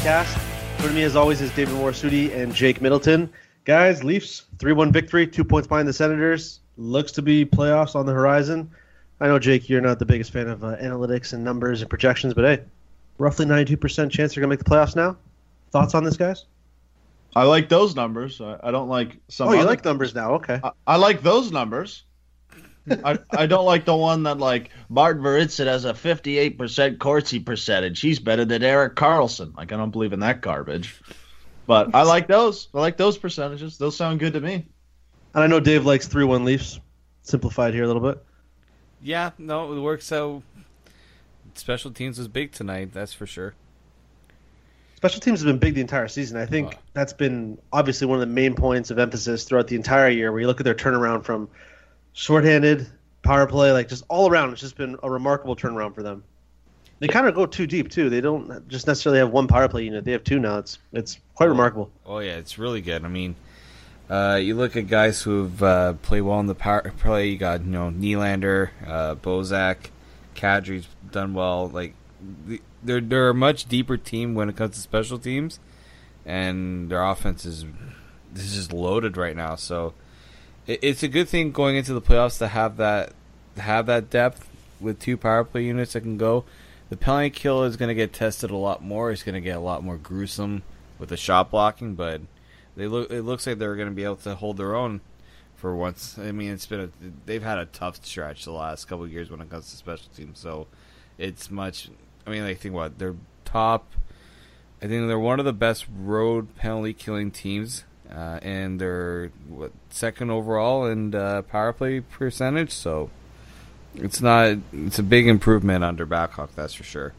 Podcast. Joining me, as always, is David Morisuti and Jake Middleton. Guys, Leafs 3 1 victory, two points behind the Senators. Looks to be playoffs on the horizon. I know, Jake, you're not the biggest fan of uh, analytics and numbers and projections, but hey, roughly 92% chance they're going to make the playoffs now. Thoughts on this, guys? I like those numbers. I, I don't like some. Oh, you other- like numbers now? Okay. I, I like those numbers. I, I don't like the one that like Martin Maritza has a 58% Corsi percentage. He's better than Erik Karlsson. Like I don't believe in that garbage. But I like those. I like those percentages. Those sound good to me. And I know Dave likes 3 1 Leafs. Simplified here a little bit. Yeah, no, it works out. Special teams was big tonight, that's for sure. Special teams have been big the entire season. I think Oh. that's been obviously one of the main points of emphasis throughout the entire year. Where you look at their turnaround from shorthanded power play, like just all around, it's just been a remarkable turnaround for them. They kind of go too deep too. They don't just necessarily have one power play unit. They have two now. It's it's quite remarkable. Oh yeah, it's really good. I mean, uh, you look at guys who've uh, played well in the power play. You got you know Nylander, uh, Bozak, Kadri's done well. Like they're they're a much deeper team when it comes to special teams, and their offense is this is loaded right now. So it's a good thing going into the playoffs to have that have that depth with two power play units that can go. The penalty kill is going to get tested a lot more. It's going to get a lot more gruesome with the shot blocking, but they look. It looks like they're going to be able to hold their own for once. I mean, it's been a, they've had a tough stretch the last couple years when it comes to special teams. So it's much. I mean, I think what they're top. I think they're one of the best road penalty killing teams, uh, and they're what second overall in uh, power play percentage. So it's not. It's a big improvement under Babcock, that's for sure.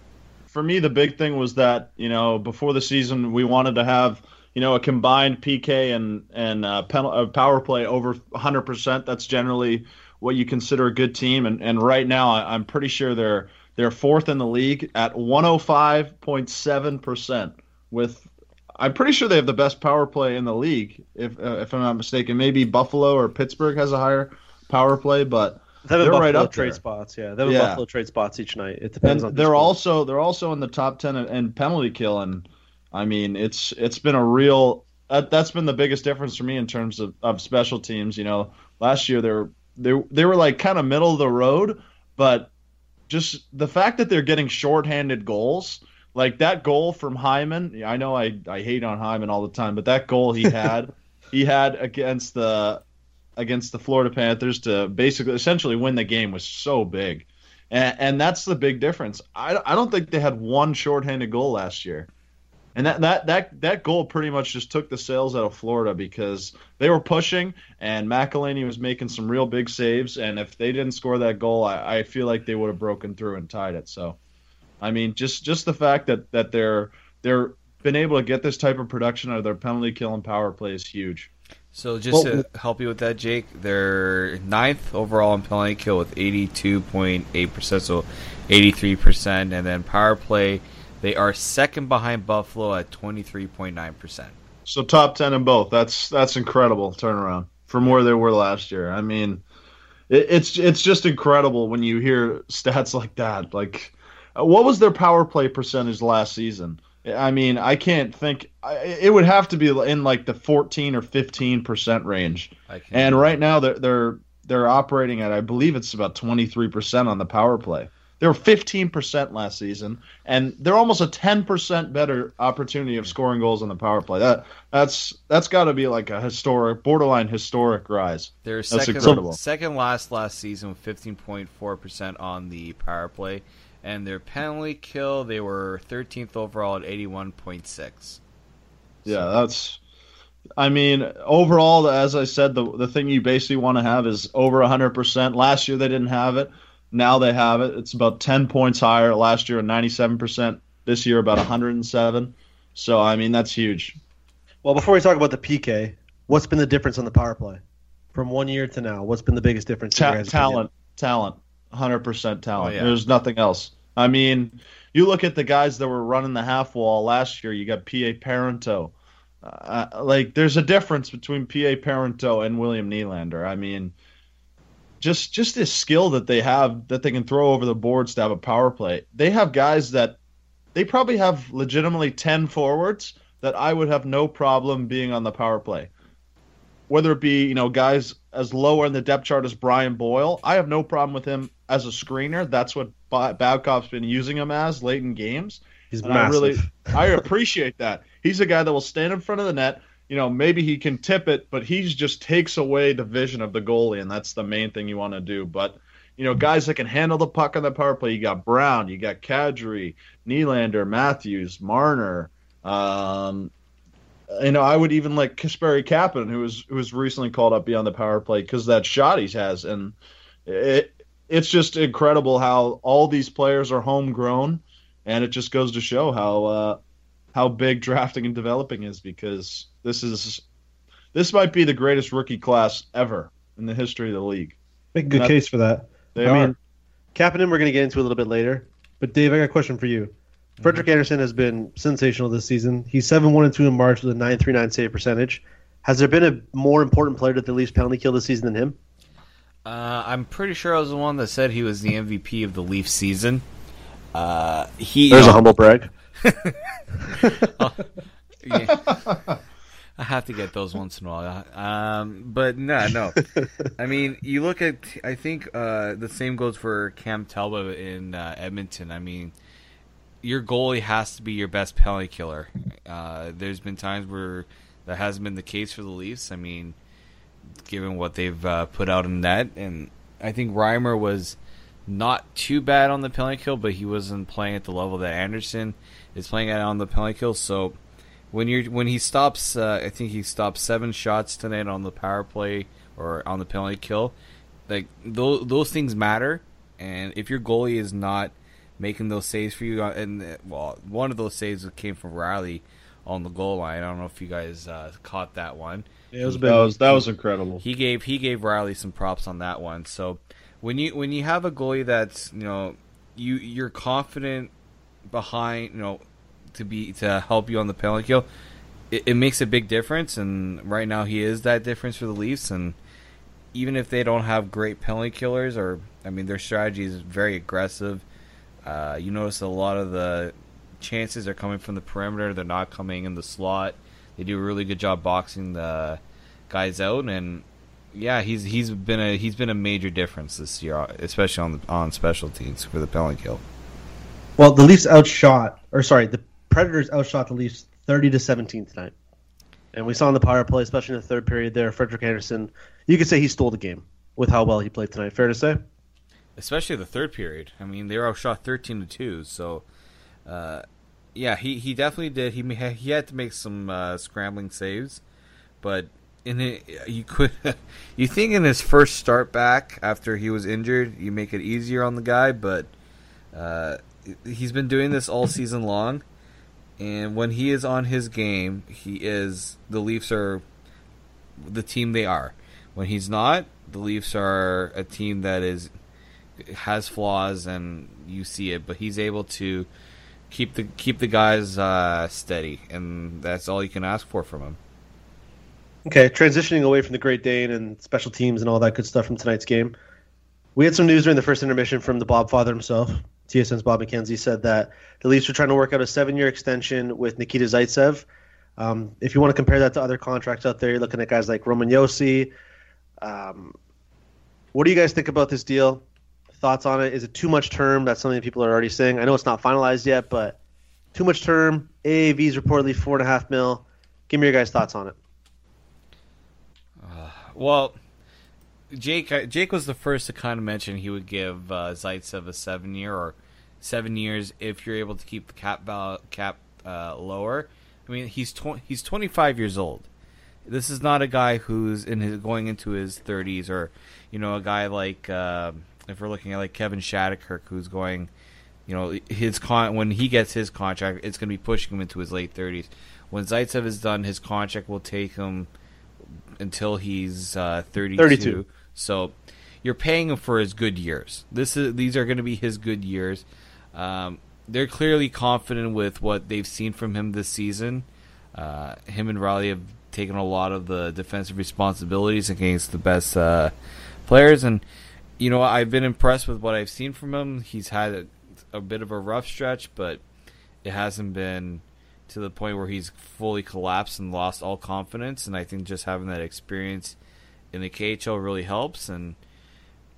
For me, the big thing was that you know before the season we wanted to have you know a combined PK and and uh, uh, power play over 100. percent That's generally what you consider a good team, and and right now I, I'm pretty sure they're they're fourth in the league at 105.7 percent with. I'm pretty sure they have the best power play in the league, if uh, if I'm not mistaken. Maybe Buffalo or Pittsburgh has a higher power play, but They have They're right up trade there. spots. Yeah, they have Yeah. Buffalo trade spots each night. It depends and on. they're also they're also in the top ten in, in penalty kill, and I mean it's it's been a real that, that's been the biggest difference for me in terms of, of special teams. You know, last year they were they they were like kind of middle of the road, but just the fact that they're getting shorthanded goals, like that goal from Hyman. I know I I hate on Hyman all the time, but that goal he had he had against the against the Florida Panthers to basically essentially win the game was so big. and, and that's the big difference. I, I don't think they had one shorthanded goal last year. And that, that that that goal pretty much just took the sails out of Florida because they were pushing and McElhinney was making some real big saves. And if they didn't score that goal, I, I feel like they would have broken through and tied it. So, I mean, just just the fact that that they're they're been able to get this type of production out of their penalty kill and power play is huge. So just well, to help you with that, Jake, they're ninth overall in penalty kill with eighty two point eight percent, so eighty three percent, and then power play they are second behind Buffalo at 23.9%. So top 10 in both. That's that's incredible turnaround from where they were last year. I mean, it, it's it's just incredible when you hear stats like that. Like Uh, what was their power play percentage last season? I mean, I can't think. It would have to be in like the 14 or 15 percent range. And right now they're they're they're operating at I believe it's about 23 percent on the power play. They were 15% last season, and they're almost a 10% better opportunity of scoring goals on the power play. That that's that's got to be like a historic, borderline historic rise. They're second, second last last season with 15.4% on the power play, and their penalty kill they were 13th overall at 81.6. Yeah, that's. I mean, overall, as I said, the the thing you basically want to have is over 100%. Last year they didn't have it. Now they have it. It's about 10 points higher. Last year, 97%. This year, about 107. So, I mean, that's huge. Well, before we talk about the PK, what's been the difference on the power play from one year to now? What's been the biggest difference? Ta- talent, talent, 100% talent. Oh, yeah. There's nothing else. I mean, you look at the guys that were running the half wall last year. You got PA Parenteau. Uh, like, there's a difference between PA Parenteau and William Nylander. I mean, just just this skill that they have that they can throw over the boards to have a power play. They have guys that they probably have legitimately 10 forwards that I would have no problem being on the power play. Whether it be, you know, guys as lower in the depth chart as Brian Boyle, I have no problem with him as a screener. That's what Babcock's been using him as late in games. He's and massive. I really I appreciate that. He's a guy that will stand in front of the net, you know, maybe he can tip it, but he just takes away the vision of the goalie, and that's the main thing you want to do. But you know, guys that can handle the puck on the power play. You got Brown, you got Kadri, Nylander, Matthews, Marner. Um, you know, I would even like Kasperi Kapanen, who was who was recently called up beyond the power play because that shot he has, and it it's just incredible how all these players are homegrown, and it just goes to show how uh, how big drafting and developing is because this is this might be the greatest rookie class ever in the history of the league. Make a good case for that. I are. mean, Kapanen we're going to get into a little bit later, but Dave, I got a question for you. Mm-hmm. Frederik Andersen has been sensational this season. He's seven one and two in March with a nine three nine save percentage. Has there been a more important player to the Leafs penalty kill this season than him? Uh, I'm pretty sure I was the one that said he was the MVP of the Leaf season. Uh, he there's a humble brag. oh, yeah. I have to get those once in a while. Um, but no, no. I mean, you look at. I think uh, the same goes for Cam Talbot in uh, Edmonton. I mean, your goalie has to be your best penalty killer. Uh, there's been times where that hasn't been the case for the Leafs. I mean, given what they've uh, put out in net, and I think Reimer was not too bad on the penalty kill, but he wasn't playing at the level that Andersen is playing at on the penalty kill. So when you when he stops, uh, I think he stopped seven shots tonight on the power play or on the penalty kill. Like those those things matter, and if your goalie is not making those saves for you, uh, and uh, well, one of those saves came from Rielly on the goal line. I don't know if you guys uh, caught that one. Yeah, was that was that was incredible. He gave he gave Rielly some props on that one. So when you when you have a goalie that's you know you you're confident behind, you know, to be to help you on the penalty kill, it, it, makes a big difference. And right now, he is that difference for the Leafs. And even if they don't have great penalty killers, or I mean, their strategy is very aggressive. Uh, you notice a lot of the chances are coming from the perimeter; they're not coming in the slot. They do a really good job boxing the guys out, and yeah, he's he's been a he's been a major difference this year, especially on the, on special teams for the penalty kill. Well, the Leafs outshot, or sorry, the Predators outshot the Leafs 30 to 17 tonight. And we saw in the power play, especially in the third period there, Frederik Andersen, you could say he stole the game with how well he played tonight. Fair to say? especially the third period. I mean, they were outshot thirteen to two. So, uh, yeah, he, he definitely did. He he had to make some uh, scrambling saves, but in it, you could you think in his first start back after he was injured, you make it easier on the guy, but uh, he's been doing this all season long, and when he is on his game, he is the Leafs are the team they are. When he's not, the Leafs are a team that is has flaws and you see it, but he's able to keep the keep the guys uh, steady, and that's all you can ask for from him. Okay, transitioning away from the Great Dane and special teams and all that good stuff from tonight's game, we had some news during the first intermission from the Bob father himself. TSN's Bob McKenzie said that the Leafs are trying to work out a seven-year extension with Nikita Zaitsev. Um, if you want to compare that to other contracts out there, you're looking at guys like Roman Josi. Um, what do you guys think about this deal? Thoughts on it? Is it too much term? That's something that people are already saying. I know it's not finalized yet, but too much term. AAV is reportedly four and a half mil. Give me your guys' thoughts on it. Uh, well, Jake uh, Jake was the first to kind of mention he would give uh, Zaitsev a seven year or seven years if you're able to keep the cap cap uh, lower. I mean, he's tw- he's 25 years old. This is not a guy who's in his going into his 30s, or you know, a guy like uh, if we're looking at like Kevin Shattenkirk, who's going, you know, his con when he gets his contract, it's going to be pushing him into his late 30s. When Zaitsev is done, his contract will take him until he's uh, 32. 32. So you're paying him for his good years. This is these are going to be his good years. Um, they're clearly confident with what they've seen from him this season. Uh, him and Rielly have taken a lot of the defensive responsibilities against the best uh, players, and you know I've been impressed with what I've seen from him. He's had a, a bit of a rough stretch, but it hasn't been to the point where he's fully collapsed and lost all confidence. And I think just having that experience in the KHL really helps. And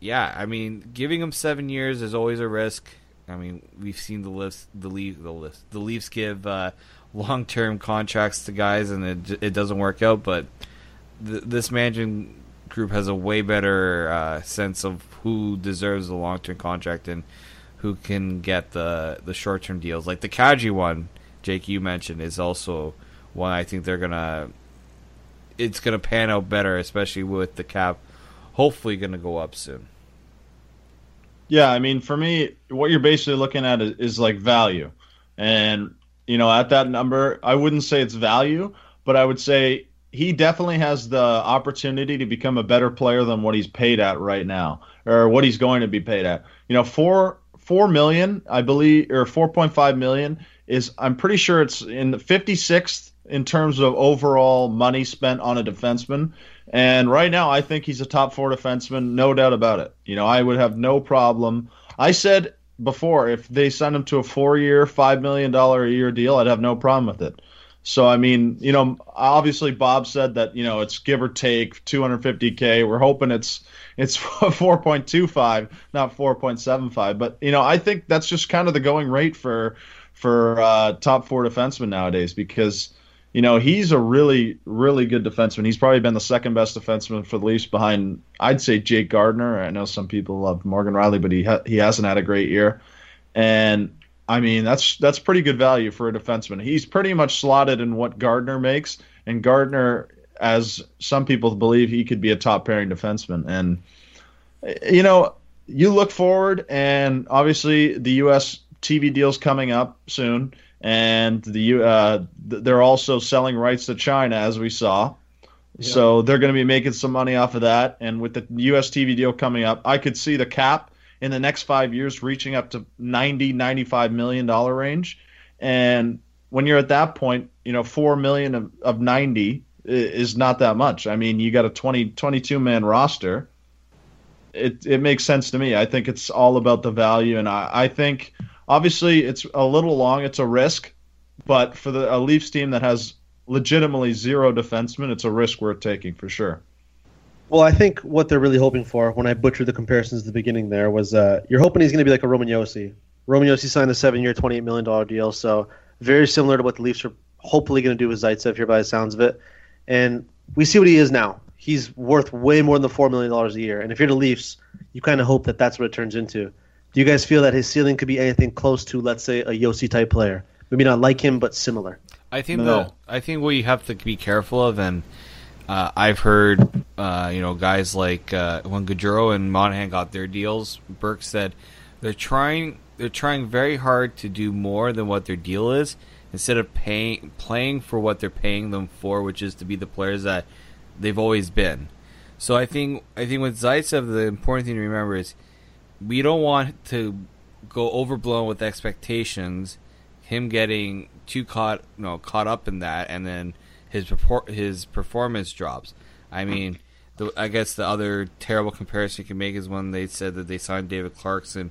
yeah, I mean, giving him seven years is always a risk. I mean, we've seen the Leafs, the Leafs, the Leafs, the Leafs give uh, long-term contracts to guys, and it it doesn't work out. But th- this managing group has a way better uh, sense of who deserves a long-term contract and who can get the the short-term deals. Like the Kadri one, Jake, you mentioned, is also one I think they're gonna. It's gonna pan out better, especially with the cap. Hopefully, gonna go up soon. Yeah, I mean, for me, what you're basically looking at is, is, like value, and you know, at that number, I wouldn't say it's value, but I would say he definitely has the opportunity to become a better player than what he's paid at right now, or what he's going to be paid at. You know, four four million, I believe, or four point five million is I'm pretty sure it's in the 56th in terms of overall money spent on a defenseman. And right now, I think he's a top four defenseman, no doubt about it. You know, I would have no problem. I said before, if they send him to a four year, $5 million a year deal, I'd have no problem with it. So, I mean, you know, obviously Bob said that, you know, it's give or take 250K. We're hoping it's it's 4.25, not 4.75. But, you know, I think that's just kind of the going rate for for uh, top four defensemen nowadays because you know, he's a really, really good defenseman. He's probably been the second best defenseman for the Leafs behind, I'd say, Jake Gardiner. I know some people love Morgan Rielly, but he ha- he hasn't had a great year. And I mean, that's that's pretty good value for a defenseman. He's pretty much slotted in what Gardiner makes, and Gardiner, as some people believe, he could be a top pairing defenseman. And you know, you look forward, and obviously the U.S. TV deal's coming up soon and the uh, they're also selling rights to China, as we saw. Yeah. So they're going to be making some money off of that. And with the U.S. TV deal coming up, I could see the cap in the next five years reaching up to 90, 95 million dollar range. And when you're at that point, you know, four million of, of 90 is not that much. I mean, you got a 20, 22 man roster. It, it makes sense to me. I think it's all about the value. And I, I think Obviously, it's a little long. It's a risk, but for the a Leafs team that has legitimately zero defensemen, it's a risk worth taking for sure. Well, I think what they're really hoping for, when I butchered the comparisons at the beginning there, was uh, you're hoping he's going to be like a Roman Josi. Roman Josi signed a seven-year, $28 million deal, so very similar to what the Leafs are hopefully going to do with Zaitsev here by the sounds of it. And we see what he is now. He's worth way more than the $4 million a year. And if you're the Leafs, you kind of hope that that's what it turns into. Do you guys feel that his ceiling could be anything close to, let's say, a Josi type player? Maybe not like him, but similar. I think No. that I think what you have to be careful of, and uh, I've heard uh, you know guys like uh, when Gaudreau and Monahan got their deals, Burke said they're trying they're trying very hard to do more than what their deal is instead of paying playing for what they're paying them for, which is to be the players that they've always been. So I think I think with Zaitsev, the important thing to remember is we don't want to go overblown with expectations. Him getting too caught, you know, caught up in that, and then his his performance drops. I mean, the, I guess the other terrible comparison you can make is when they said that they signed David Clarkson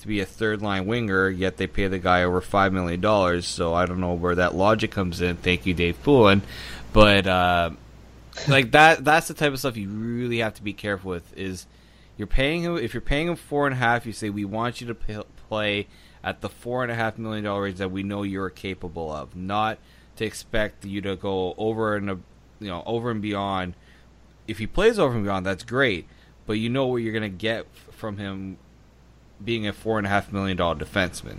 to be a third line winger, yet they pay the guy over five million dollars. So I don't know where that logic comes in. Thank you, Dave Poulin, but. Uh, like that that's the type of stuff you really have to be careful with is you're paying him if you're paying him four and a half you say we want you to pay, play at the four and a half million dollar range that we know you're capable of not to expect you to go over and uh, you know over and beyond if he plays over and beyond that's great but you know what you're going to get from him being a four and a half million dollar defenseman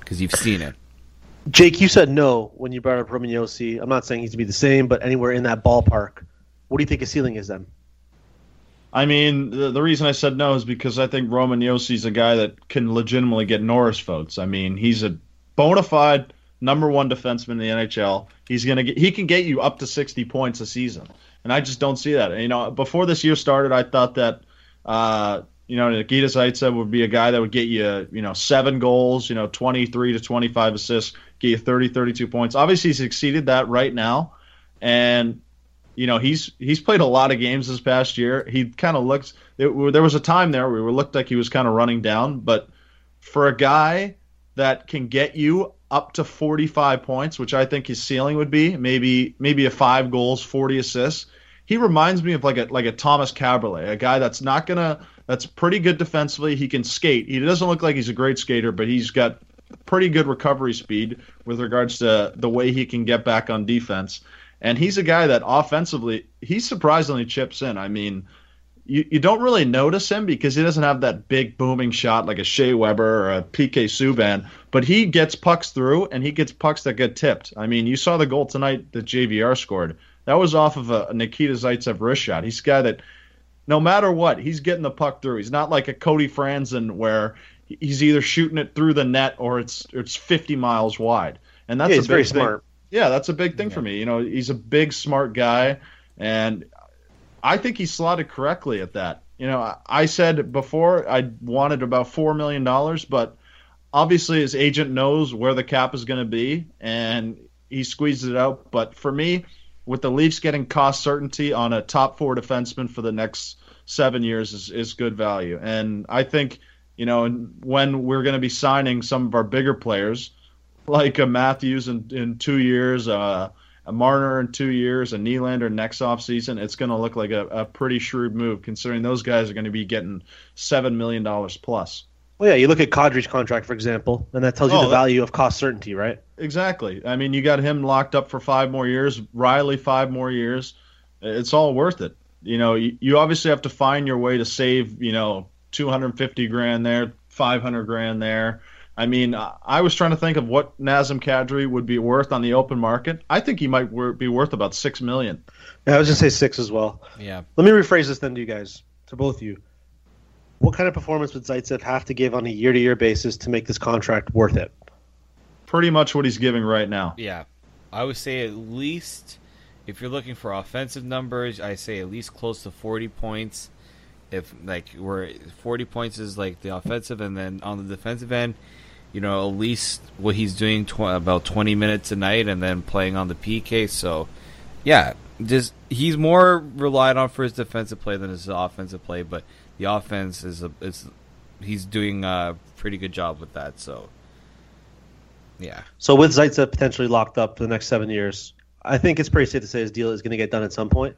because you've seen it Jake, you said no when you brought up Roman Josi. I'm not saying he's to be the same, but anywhere in that ballpark. What do you think his ceiling is then? I mean, the, the reason I said no is because I think Roman Josi's a guy that can legitimately get Norris votes. I mean, he's a bona fide number one defenseman in the NHL. He's gonna get he can get you up to 60 points a season, and I just don't see that. You know, before this year started, I thought that uh, you know Nikita Zaitsev would be a guy that would get you you know seven goals, you know 23 to 25 assists, get you 30 32 points. Obviously, he's exceeded that right now, and you know he's he's played a lot of games this past year. He kind of looks. There was a time there where it looked like he was kind of running down, but for a guy that can get you up to 45 points, which I think his ceiling would be, maybe maybe a five goals, 40 assists. He reminds me of like a like a Thomas Kaberle, a guy that's not gonna that's pretty good defensively. He can skate. He doesn't look like he's a great skater, but he's got pretty good recovery speed with regards to the way he can get back on defense. And he's a guy that offensively, he surprisingly chips in. I mean, you, you don't really notice him because he doesn't have that big booming shot like a Shea Weber or a PK Subban, but he gets pucks through and he gets pucks that get tipped. I mean, you saw the goal tonight that JVR scored. That was off of a, Nikita Zaitsev wrist shot. He's a guy that no matter what, he's getting the puck through. He's not like a Cody Franson where he's either shooting it through the net or it's it's 50 miles wide. And that's Yeah, a big very thing. smart. Yeah, that's a big thing for me. You know, he's a big, smart guy, and I think he's slotted correctly at that. You know, I- I said before I wanted about four million dollars, but obviously his agent knows where the cap is going to be, and he squeezed it out. But for me, with the Leafs getting cost certainty on a top four defenseman for the next seven years is, is good value, and I think you know when we're going to be signing some of our bigger players like a Matthews in, in two years, uh, a Marner in two years, a Nylander next offseason, it's going to look like a, a pretty shrewd move considering those guys are going to be getting $7 million plus. Well, yeah, you look at Kadri's contract, for example, and that tells you Oh, the that- value of cost certainty, right? Exactly. I mean, you got him locked up for five more years, Rielly five more years. It's all worth it. You know, you, you obviously have to find your way to save, you know, 250 grand there, 500 grand there. I mean, I I was trying to think of what Nazem Kadri would be worth on the open market. I think he might be worth about six million. Yeah, I was gonna say six as well. yeah Let me rephrase this then to you guys, to both of you. What kind of performance would Zaitsev have to give on a year-to-year basis to make this contract worth it? Pretty much what he's giving right now. Yeah, I would say at least if you're looking for offensive numbers, I say at least close to 40 points. If like where 40 points is like the offensive, and then on the defensive end, you know at least what he's doing tw- about 20 minutes a night, and then playing on the PK. So, yeah, just he's more relied on for his defensive play than his offensive play, but the offense is a, is he's doing a pretty good job with that. So, yeah. So with Zaitsev potentially locked up for the next seven years, I think it's pretty safe to say his deal is going to get done at some point.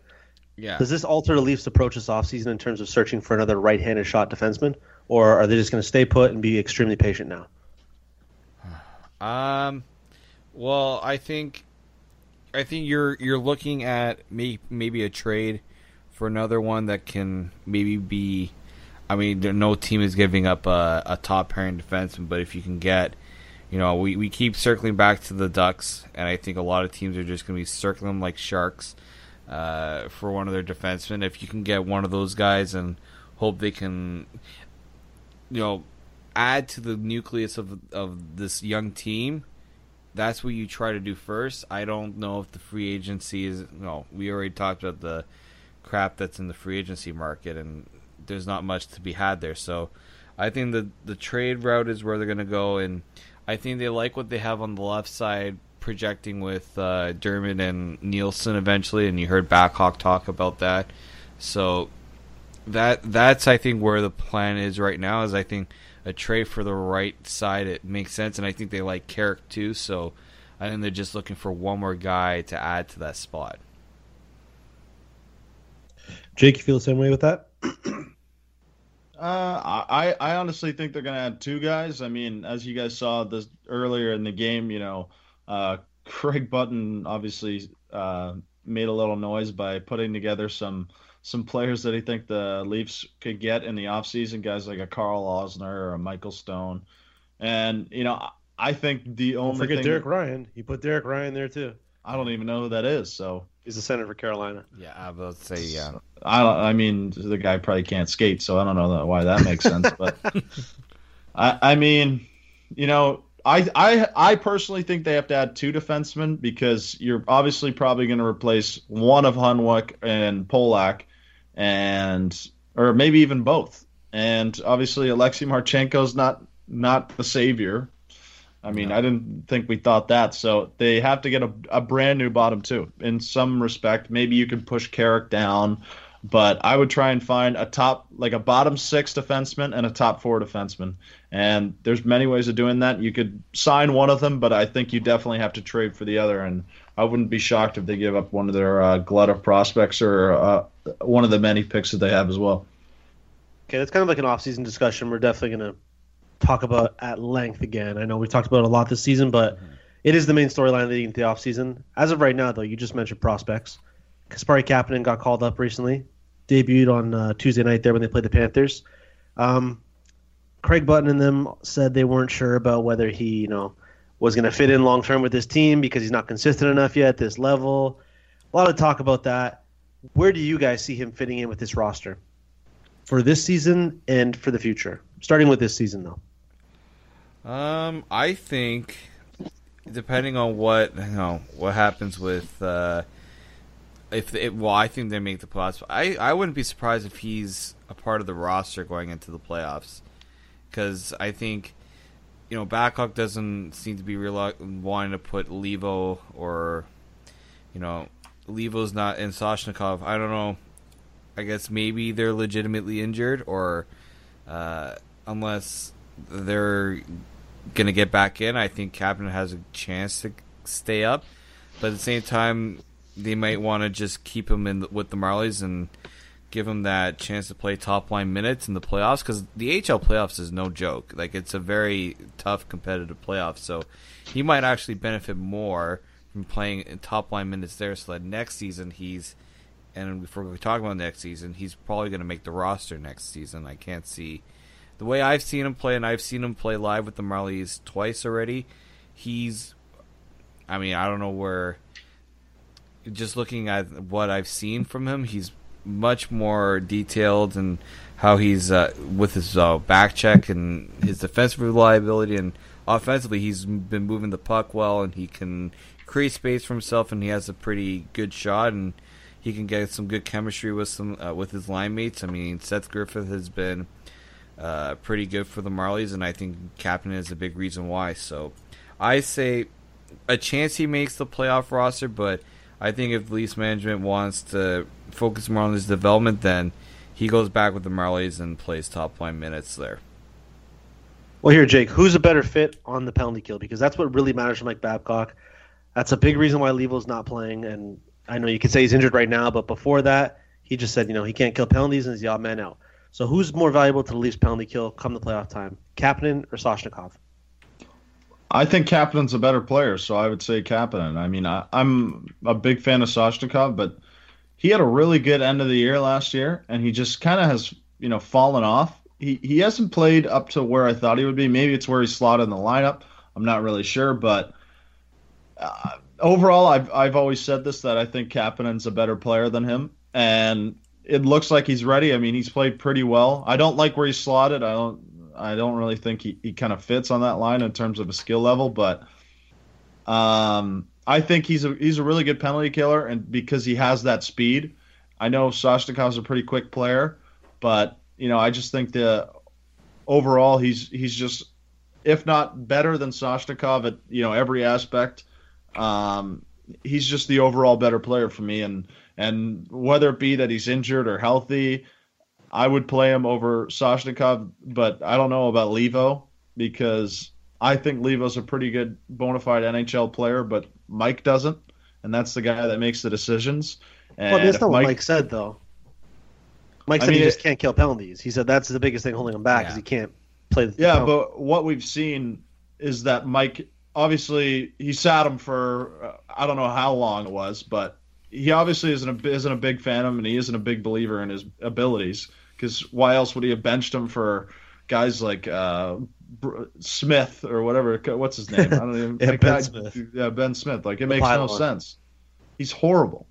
Yeah. Does this alter the Leafs' approach this offseason in terms of searching for another right-handed shot defenseman, or are they just going to stay put and be extremely patient now? Um, well, I think, I think you're you're looking at may, maybe a trade for another one that can maybe be. I mean, no team is giving up a, a top pairing defenseman, but if you can get, you know, we, we keep circling back to the Ducks, and I think a lot of teams are just going to be circling them like sharks uh, for one of their defensemen. If you can get one of those guys and hope they can, you know, add to the nucleus of of this young team, that's what you try to do first. I don't know if the free agency is. No, we already talked about the crap that's in the free agency market, and there's not much to be had there. So, I think the the trade route is where they're going to go, and I think they like what they have on the left side, projecting with uh, and Nielsen eventually. And you heard Babcock talk about that. So that that's I think where the plan is right now. Is I think a trade for the right side it makes sense, and I think they like Carrick too. So I think they're just looking for one more guy to add to that spot. Jake, you feel the same way with that? Uh, I I honestly think they're gonna add two guys. I mean, as you guys saw this earlier in the game, you know, uh, Craig Button obviously uh, made a little noise by putting together some some players that he think the Leafs could get in the offseason, guys like a Karl Alzner or a Michael Stone. And, you know, I think the only Don't forget thing Derek Ryan. He put Derek Ryan there too. I don't even know who that is, so he's the center for Carolina. Yeah, I would say yeah. I I mean the guy probably can't skate, so I don't know why that makes sense, but I I mean, you know, I, I I personally think they have to add two defensemen because you're obviously probably going to replace one of Hunwick and Polak, and or maybe even both. And obviously, Alexei Marchenko's not not the savior. I mean, no. I didn't think we thought that. So they have to get a, a brand new bottom two in some respect. Maybe you can push Carrick down, but I would try and find a top, like a bottom six defenseman and a top four defenseman. And there's many ways of doing that. You could sign one of them, but I think you definitely have to trade for the other. And I wouldn't be shocked if they give up one of their uh, glut of prospects or uh, one of the many picks that they have as well. Okay, that's kind of like an off-season discussion. We're definitely going to talk about at length again. I know we talked about it a lot this season, but mm-hmm. it is the main storyline leading into the off-season. As of right now, though, you just mentioned prospects. Kasperi Kapanen got called up recently, debuted on uh, Tuesday night there when they played the Panthers. Um, Craig Button and them said they weren't sure about whether he, you know, was going to fit in long term with this team because he's not consistent enough yet at this level. A lot of talk about that. Where do you guys see him fitting in with this roster for this season and for the future? Starting with this season, though. Um, I think depending on what you know what happens with uh, if it, well, I think they make the playoffs. I I wouldn't be surprised if he's a part of the roster going into the playoffs because I think you know Babcock doesn't seem to be real wanting to put Leivo or you know Leivo's not in Soshnikov. I don't know. I guess maybe they're legitimately injured or uh, unless they're gonna get back in, I think Kapanen has a chance to stay up. But at the same time, they might want to just keep him in the, with the Marlies and give him that chance to play top line minutes in the playoffs because the HL playoffs is no joke. Like it's a very tough competitive playoff, so he might actually benefit more from playing top line minutes there. So that next season he's and if we're about next season, he's probably going to make the roster next season. I can't see the way I've seen him play, and I've seen him play live with the Marlies twice already. He's, I mean, I don't know where. Just looking at what I've seen from him, he's much more detailed and how he's uh, with his uh, back check and his defensive reliability and offensively he's been moving the puck well and he can create space for himself and he has a pretty good shot and he can get some good chemistry with some uh, with his line mates. I mean Seth Griffith has been uh, pretty good for the Marlies and I think Kapanen is a big reason why. So I say a chance he makes the playoff roster, but I think if Leafs management wants to focus more on his development, then he goes back with the Marlies and plays top line minutes there. Well, here, Jake, who's a better fit on the penalty kill? Because that's what really matters for Mike Babcock. That's a big reason why Leivo's not playing. And I know you could say he's injured right now, but before that, he just said, you know, he can't kill penalties and he's the odd man out. So who's more valuable to the Leafs penalty kill come the playoff time, Kapanen or Soshnikov? I think Kapanen's a better player, so I would say Kapanen. I mean, I, am a big fan of Soshnikov, but he had a really good end of the year last year, and he just kind of has, you know, fallen off. he, he hasn't played up to where I thought he would be. Maybe it's where he's slotted in the lineup. I'm not really sure, but uh, overall, I've I've always said this that I think Kapanen's a better player than him, and it looks like he's ready. I mean, he's played pretty well. I don't like where he's slotted. I don't I don't really think he, he kind of fits on that line in terms of a skill level, but um, I think he's a he's a really good penalty killer, and because he has that speed. I know Soshnikov's a pretty quick player, but you know I just think the overall he's he's just if not better than Soshnikov at you know every aspect. Um, he's just the overall better player for me, and and whether it be that he's injured or healthy, I would play him over Soshnikov. But I don't know about Leivo because I think Leivo's a pretty good bona fide NHL player, but Mike doesn't, and that's the guy that makes the decisions. And well, that's if not what Mike- Mike said, though. Mike I said he mean, just can't kill penalties. He said that's the biggest thing holding him back is Yeah. he can't play. The Yeah, penalty. but what we've seen is that Mike obviously he sat him for uh, I don't know how long it was, but he obviously isn't a, isn't a big fan of him, and he isn't a big believer in his abilities. Because why else would he have benched him for guys like uh, Br- Smith or whatever? What's his name? I don't even. Yeah, Ben Smith. Yeah, Ben Smith. Like it The makes no pylon. sense. He's horrible.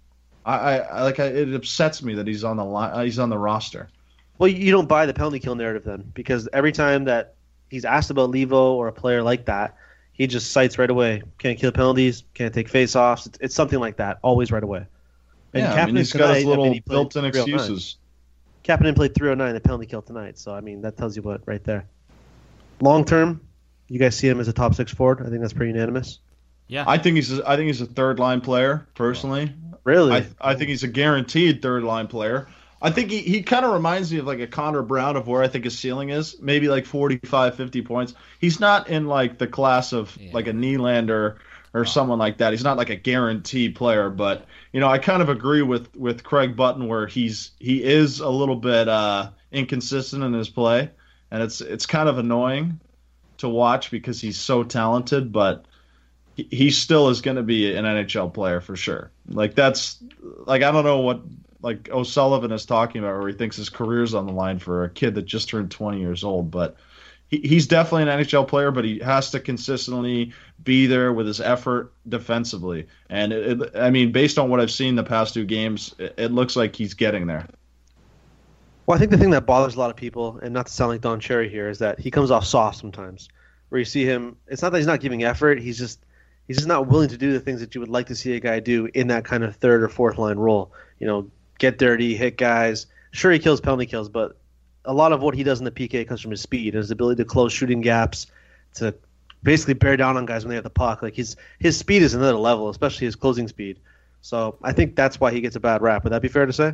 I, I, I like. I, it upsets me that he's on the line. He's on the roster. Well, you don't buy the penalty kill narrative then, because every time that he's asked about Leivo or a player like that, he just cites right away. Can't kill penalties, can't take face-offs. It's, it's something like that, always right away. And yeah, I mean, Kapanen he's got his tonight, I little mean, built-in oh excuses. Kapanen played 309 the penalty kill tonight, so I mean that tells you what right there. Long term, you guys see him as a top six forward. I think that's pretty unanimous. Yeah. I think he's. A, I think he's a third line player personally. Really? I, I think he's a guaranteed third line player. I think he, he kind of reminds me of like a Connor Brown of where I think his ceiling is, maybe like 45, 50 points. He's not in like the class of Yeah. like a Nylander or someone like that. He's not like a guaranteed player, but you know, I kind of agree with with Craig Button where he's he is a little bit uh inconsistent in his play and it's it's kind of annoying to watch because he's so talented, but he, still is going to be an NHL player for sure. Like that's like I don't know what like O'Sullivan is talking about, where he thinks his career's on the line for a kid that just turned 20 years old. But he, he's definitely an NHL player, but he has to consistently be there with his effort defensively. And it, it, I mean, based on what I've seen the past two games, it, it looks like he's getting there. Well, I think the thing that bothers a lot of people, and not to sound like Don Cherry here, is that he comes off soft sometimes. Where you see him, it's not that he's not giving effort; he's just he's just not willing to do the things that you would like to see a guy do in that kind of third or fourth line role. You know, get dirty, hit guys. Sure, he kills penalty kills, but a lot of what he does in the PK comes from his speed and his ability to close shooting gaps, to basically bear down on guys when they have the puck. Like his his speed is another level, especially his closing speed. So I think that's why he gets a bad rap. Would that be fair to say?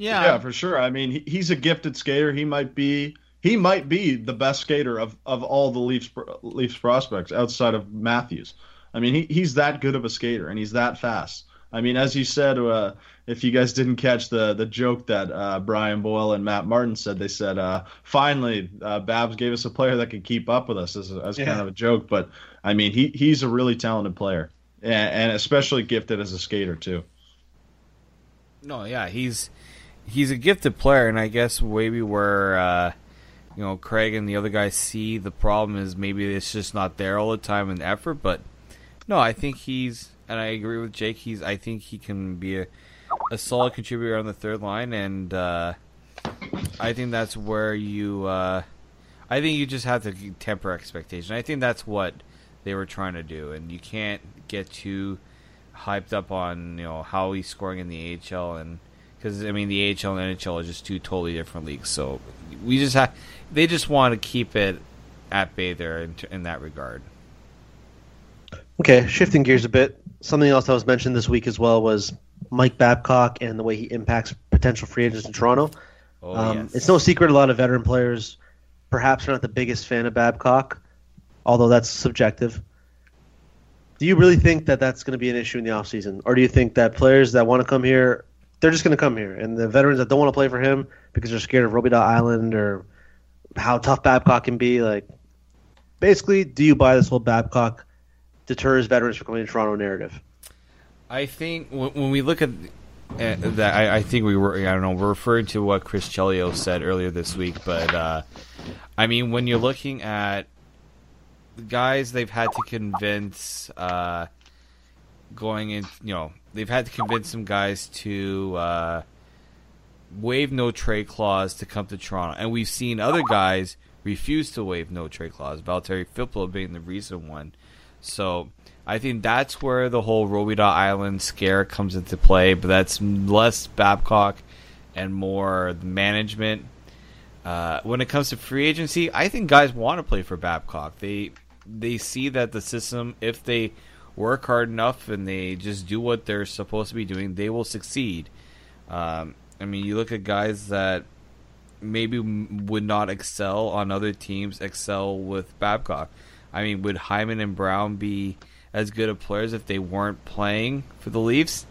Yeah. Yeah, for sure. I mean, he, he's a gifted skater. He might be he might be the best skater of, of all the Leafs Leafs prospects outside of Matthews. I mean, he, he's that good of a skater and he's that fast. I mean, as you said, uh, if you guys didn't catch the the joke that uh, Brian Boyle and Matt Martin said, they said, uh, finally, uh, Babs gave us a player that could keep up with us as, as kind of a joke. But I mean, he he's a really talented player and, and especially gifted as a skater too. No, yeah, he's he's a gifted player, and I guess maybe where uh, you know Craig and the other guys see the problem is maybe it's just not there all the time and effort. But no, I think he's, and I agree with Jake. He's, I think he can be a, a solid contributor on the third line, and uh, I think that's where you, uh, I think you just have to temper expectation. I think that's what they were trying to do, and you can't get too hyped up on you know how he's scoring in the AHL and because I mean the AHL and NHL are just two totally different leagues. So we just have they just want to keep it at bay there in, in that regard. Okay, shifting gears a bit. Something else that was mentioned this week as well was Mike Babcock and the way he impacts potential free agents in Toronto. Oh um, yes. It's no secret a lot of veteran players perhaps are not the biggest fan of Babcock, although that's subjective. Do you really think that that's going to be an issue in the offseason? Or do you think that players that want to come here, they're just going to come here? And the veterans that don't want to play for him because they're scared of Robidas Island or how tough Babcock can be, like, basically, do you buy this whole Babcock deters veterans from coming to Toronto narrative? I think when, we look at that I, I, think we were. I don't know. We're referring to what Chris Chelios said earlier this week, but uh, I mean, when you're looking at the guys, they've had to convince uh, going in. You know, they've had to convince some guys to uh, waive no trade clause to come to Toronto, and we've seen other guys refuse to waive no trade clause. Valtteri Filppula being the recent one. So I think that's where the whole Robidas Island scare comes into play, but that's less Babcock and more the management. Uh, when it comes to free agency, I think guys want to play for Babcock. They they see that the system, if they work hard enough and they just do what they're supposed to be doing, they will succeed. Um, I mean, you look at guys that maybe would not excel on other teams, excel with Babcock. I mean, would Hyman and Brown be as good of players if they weren't playing for the Leafs.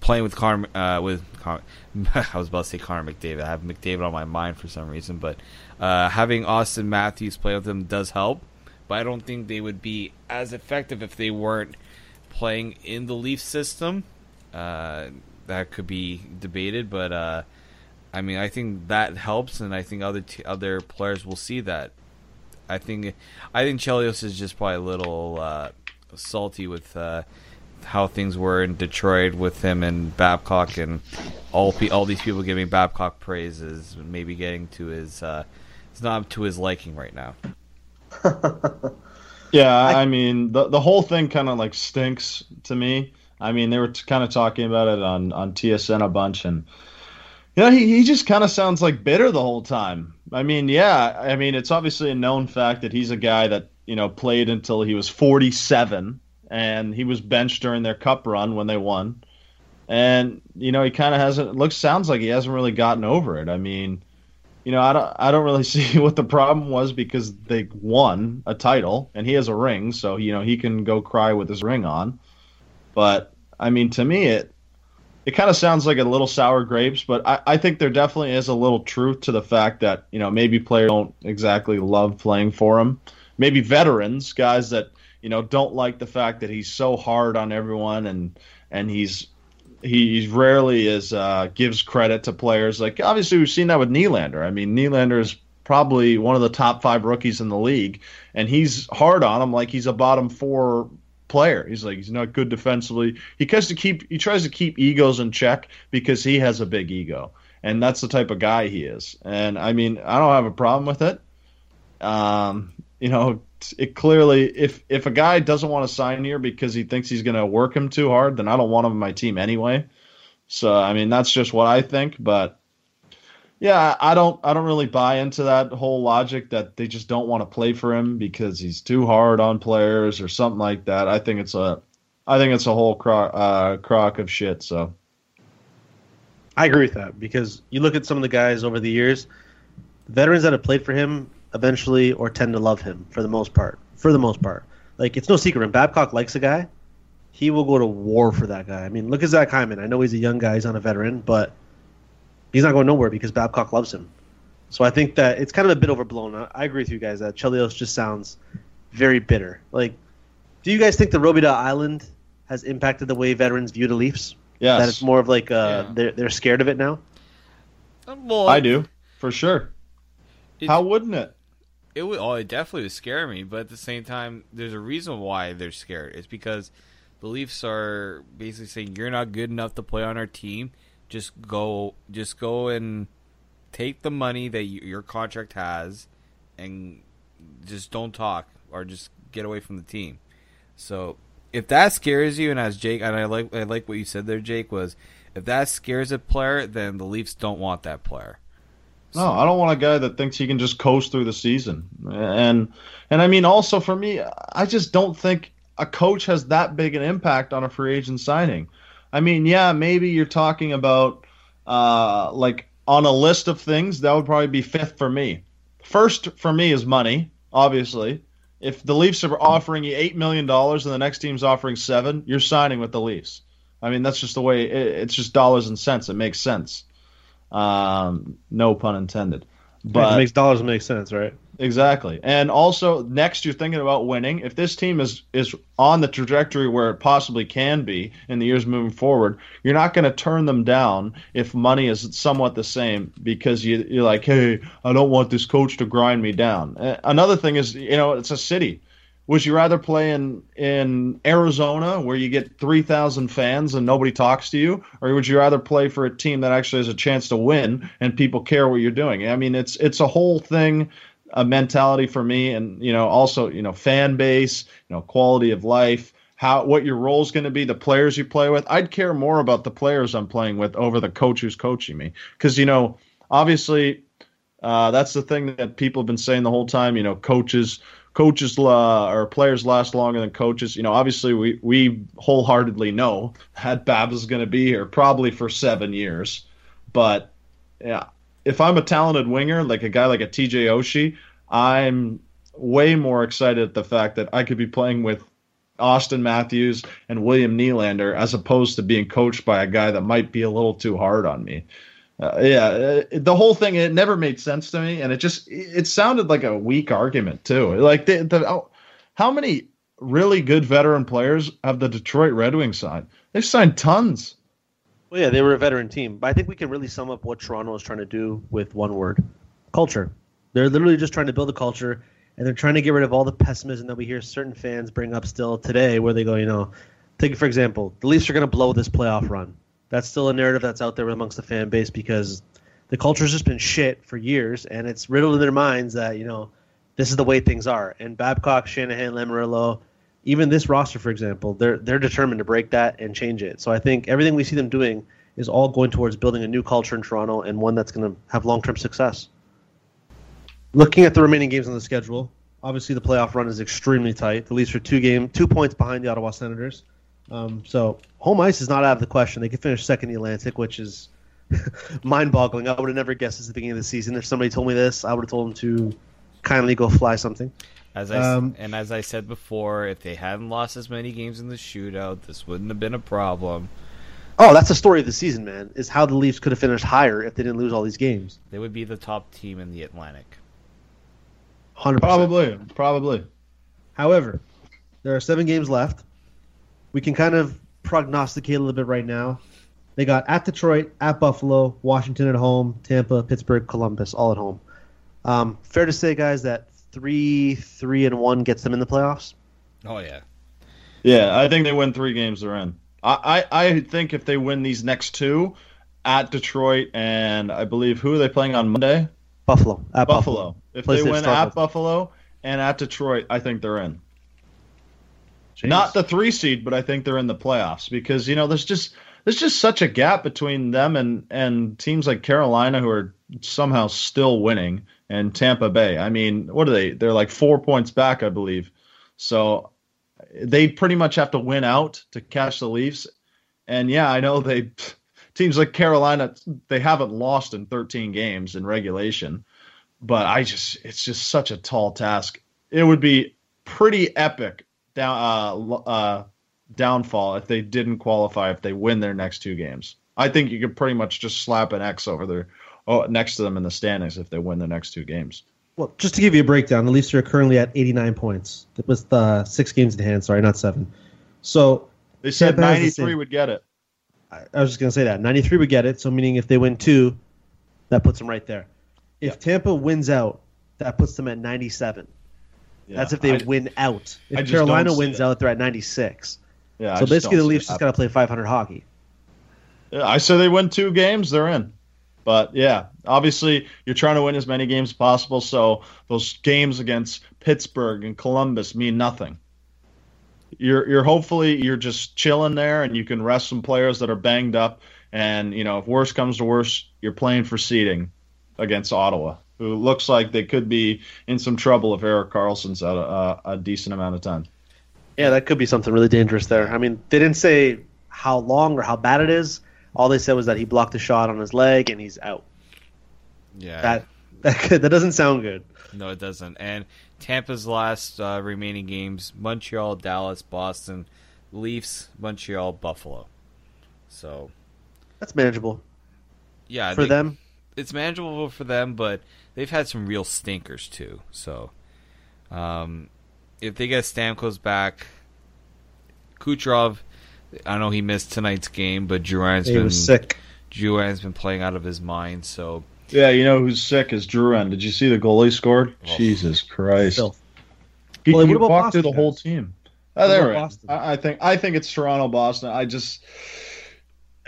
Playing with Connor, uh, with I was about to say Connor McDavid. I have McDavid on my mind for some reason, but uh, having Auston Matthews play with them does help. But I don't think they would be as effective if they weren't playing in the Leaf system. Uh, that could be debated, but uh, I mean, I think that helps, and I think other t- other players will see that. I think I think Chelios is just probably a little uh, salty with uh, how things were in Detroit with him and Babcock and all all these people giving Babcock praises, maybe getting to his uh, it's not to his liking right now. yeah, I, I mean the the whole thing kind of like stinks to me. I mean they were t- kind of talking about it on on TSN a bunch and. You know, he, he just kind of sounds like bitter the whole time. I mean, yeah, I mean, it's obviously a known fact that he's a guy that you know, played until he was 47, and he was benched during their cup run when they won. And you know, he kind of hasn't. Looks sounds like he hasn't really gotten over it. I mean, you know, I don't I don't really see what the problem was because they won a title and he has a ring, so you know he can go cry with his ring on. But I mean, to me, it it kind of sounds like a little sour grapes, but I, I think there definitely is a little truth to the fact that you know maybe players don't exactly love playing for him maybe veterans, guys that you know don't like the fact that he's so hard on everyone and and he's he rarely is uh, gives credit to players. Like obviously we've seen that with Nylander. I mean Nylander is probably one of the top five rookies in the league, and he's hard on him like he's a bottom four player. He's like he's not good defensively. He tries to keep he tries to keep egos in check because he has a big ego, and that's the type of guy he is. And I mean I don't have a problem with it. Um, you know, it clearly if if a guy doesn't want to sign here because he thinks he's going to work him too hard, then I don't want him on my team anyway. So I mean, that's just what I think. But yeah, I don't I don't really buy into that whole logic that they just don't want to play for him because he's too hard on players or something like that. I think it's a I think it's a whole crock, uh, crock of shit. So I agree with that because you look at some of the guys over the years, veterans that have played for him eventually or tend to love him for the most part. For the most part, like it's no secret when Babcock likes a guy, he will go to war for that guy. I mean, look at Zach Hyman. I know he's a young guy, he's not a veteran, but he's not going nowhere because Babcock loves him. So I think that it's kind of a bit overblown. I, agree with you guys that Chelios just sounds very bitter. Like, do you guys think the Robidas Island has impacted the way veterans view the Leafs? Yes. That it's more of like uh, yeah. they're they're scared of it now. Well, I do for sure. How wouldn't it? It would oh it definitely would scare me, but at the same time, there's a reason why they're scared. It's because the Leafs are basically saying you're not good enough to play on our team. Just go, just go and take the money that you, your contract has, and just don't talk or just get away from the team. So if that scares you, and as Jake and I like I like what you said there, Jake was if that scares a player, then the Leafs don't want that player. No, I don't want a guy that thinks he can just coast through the season. And and I mean also for me, I just don't think a coach has that big an impact on a free agent signing. I mean, yeah, maybe you're talking about uh, like on a list of things, that would probably be fifth for me. First for me is money, obviously. If the Leafs are offering you eight million dollars and the next team's offering seven, you're signing with the Leafs. I mean, that's just the way it, it's just dollars and cents. It makes sense. Um, no pun intended. But it makes dollars make sense, right? Exactly. And also next you're thinking about winning. If this team is is on the trajectory where it possibly can be in the years moving forward, you're not going to turn them down if money is somewhat the same because you you're like, "Hey, I don't want this coach to grind me down." Another thing is, you know, it's a city. Would you rather play in in Arizona where you get 3,000 fans and nobody talks to you or would you rather play for a team that actually has a chance to win and people care what you're doing? I mean, it's it's a whole thing a mentality for me and you know also you know fan base you know quality of life how what your role is going to be the players you play with i'd care more about the players i'm playing with over the coach who's coaching me because you know obviously uh, that's the thing that people have been saying the whole time you know coaches coaches uh, or players last longer than coaches you know obviously we we wholeheartedly know that Babs is going to be here probably for seven years but yeah if I'm a talented winger, like a guy like a TJ Oshie, I'm way more excited at the fact that I could be playing with Auston Matthews and William Nylander as opposed to being coached by a guy that might be a little too hard on me. Uh, yeah, uh, the whole thing it never made sense to me, and it just it sounded like a weak argument too. Like the, the oh, how many really good veteran players have the Detroit Red Wings signed? They've signed tons. Well, yeah, they were a veteran team, but I think we can really sum up what Toronto is trying to do with one word: culture. They're literally just trying to build a culture, and they're trying to get rid of all the pessimism that we hear certain fans bring up still today, where they go, you know, take for example, the Leafs are going to blow this playoff run. That's still a narrative that's out there amongst the fan base because the culture's just been shit for years, and it's riddled in their minds that you know this is the way things are. And Babcock, Shanahan, Lamoriello, even this roster, for example, they're they're determined to break that and change it. So I think everything we see them doing is all going towards building a new culture in Toronto and one that's going to have long term success. Looking at the remaining games on the schedule, obviously the playoff run is extremely tight. The Leafs are two game two points behind the Ottawa Senators. Um, so home ice is not out of the question. They could finish second in the Atlantic, which is mind-boggling. I would have never guessed at the beginning of the season. If somebody told me this, I would have told them to kindly go fly something. As I um, and as I said before, if they hadn't lost as many games in the shootout, this wouldn't have been a problem. Oh, that's the story of the season, man. Is how the Leafs could have finished higher if they didn't lose all these games. They would be the top team in the Atlantic. Hundred probably, probably. However, there are seven games left. We can kind of prognosticate a little bit right now. They got at Detroit, at Buffalo, Washington at home, Tampa, Pittsburgh, Columbus, all at home. Um, fair to say, guys, that three, three, and one gets them in the playoffs. Oh yeah, yeah. I think they win three games. They're in. I, I, I think if they win these next two at Detroit and I believe who are they playing on Monday? Buffalo. At Buffalo. Buffalo. If Place they win at Buffalo and at Detroit, I think they're in. Jeez. Not the three seed, but I think they're in the playoffs because you know there's just there's just such a gap between them and and teams like Carolina who are somehow still winning and Tampa Bay. I mean, what are they? They're like four points back, I believe. So they pretty much have to win out to catch the Leafs. And yeah, I know they teams like Carolina they haven't lost in 13 games in regulation, but I just it's just such a tall task. It would be pretty epic down uh, uh, downfall if they didn't qualify if they win their next two games. I think you could pretty much just slap an X over there oh, next to them in the standings if they win the next two games. Well, just to give you a breakdown, the Leafs are currently at 89 points with uh, six games in hand. Sorry, not seven. So they said 93 would get it. I, I was just going to say that 93 would get it. So meaning if they win two, that puts them right there. If yeah. Tampa wins out, that puts them at 97. Yeah, That's if they I, win out. If Carolina wins out, they're at 96. Yeah. So basically, the Leafs just got to play 500 hockey. Yeah, I say they win two games, they're in. But yeah, obviously you're trying to win as many games as possible. So those games against Pittsburgh and Columbus mean nothing. You're you're hopefully you're just chilling there and you can rest some players that are banged up. And you know if worse comes to worse, you're playing for seeding against Ottawa, who looks like they could be in some trouble if Erik Karlsson's out a, a decent amount of time. Yeah, that could be something really dangerous there. I mean, they didn't say how long or how bad it is. All they said was that he blocked a shot on his leg and he's out. Yeah, that that, that doesn't sound good. No, it doesn't. And Tampa's last uh, remaining games: Montreal, Dallas, Boston, Leafs, Montreal, Buffalo. So that's manageable. Yeah, for them. It's manageable for them, but they've had some real stinkers too. So, um, if they get Stamkos back, Kucherov, I know he missed tonight's game, but Drouin's He been was sick. Drouin's been playing out of his mind. So, Yeah, you know who's sick is Drouin. Did you see the goal he scored? Jesus Christ! Filth. He, Well, he what about walked Boston, through the whole team. What Oh, they're about right. Boston? I, I think I think it's Toronto, Boston. I just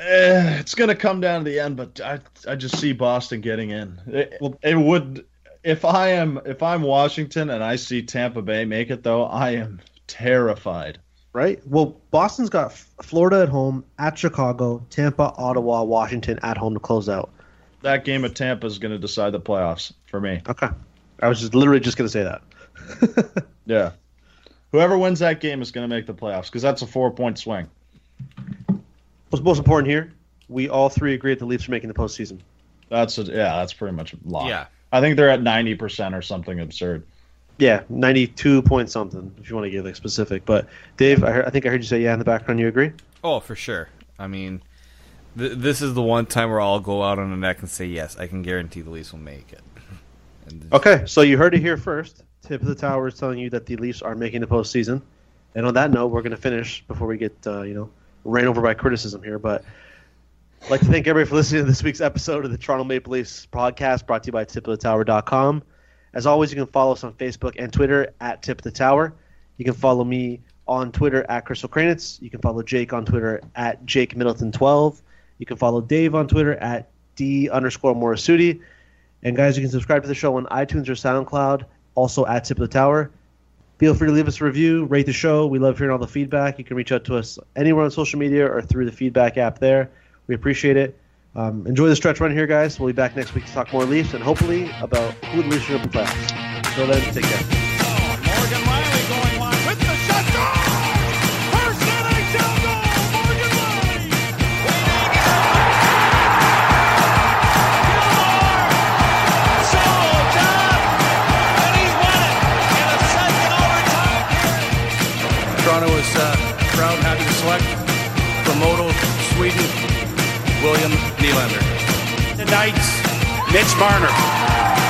eh, it's going to come down to the end, but I I just see Boston getting in. It, it would if I am if I'm Washington and I see Tampa Bay make it though, I am terrified. right? Well, Boston's got F- Florida at home, at Chicago, Tampa, Ottawa, Washington at home to close out. That game at Tampa is going to decide the playoffs for me. Okay. I was just literally just going to say that. Yeah. Whoever wins that game is going to make the playoffs because that's a four point swing. What's most important here? We all three agree that the Leafs are making the postseason. That's a, yeah, that's pretty much a lot. Yeah. I think they're at ninety percent or something absurd. Yeah, 92 point something, if you want to get like specific. But Dave, I, heard, I think I heard you say yeah in the background. You agree? oh, for sure. I mean, th- this is the one time where I'll go out on the neck and say yes. I can guarantee the Leafs will make it. And Okay, so you heard it here first. Tip of the tower is telling you that the Leafs are making the postseason. And on that note, we're going to finish before we get uh, you know ran over by criticism here. But I'd like to thank everybody for listening to this week's episode of the Toronto Maple Leafs podcast, brought to you by tipofthetower.com. As always, you can follow us on Facebook and Twitter at Tip of the Tower. You can follow me on Twitter at Crystal Kranitz. You can follow Jake on Twitter at Jake Middleton12. You can follow Dave on Twitter at D underscore Morisuti. And guys, you can subscribe to the show on iTunes or SoundCloud, also at Tip of the Tower. Feel free to leave us a review, rate the show. We love hearing all the feedback. You can reach out to us anywhere on social media or through the feedback app there. We appreciate it. Um, enjoy the stretch run here, guys. We'll be back next week to talk more Leafs and hopefully about who the Leafs should going to play playoffs. Until then, take care. Tonight's Mitch Marner.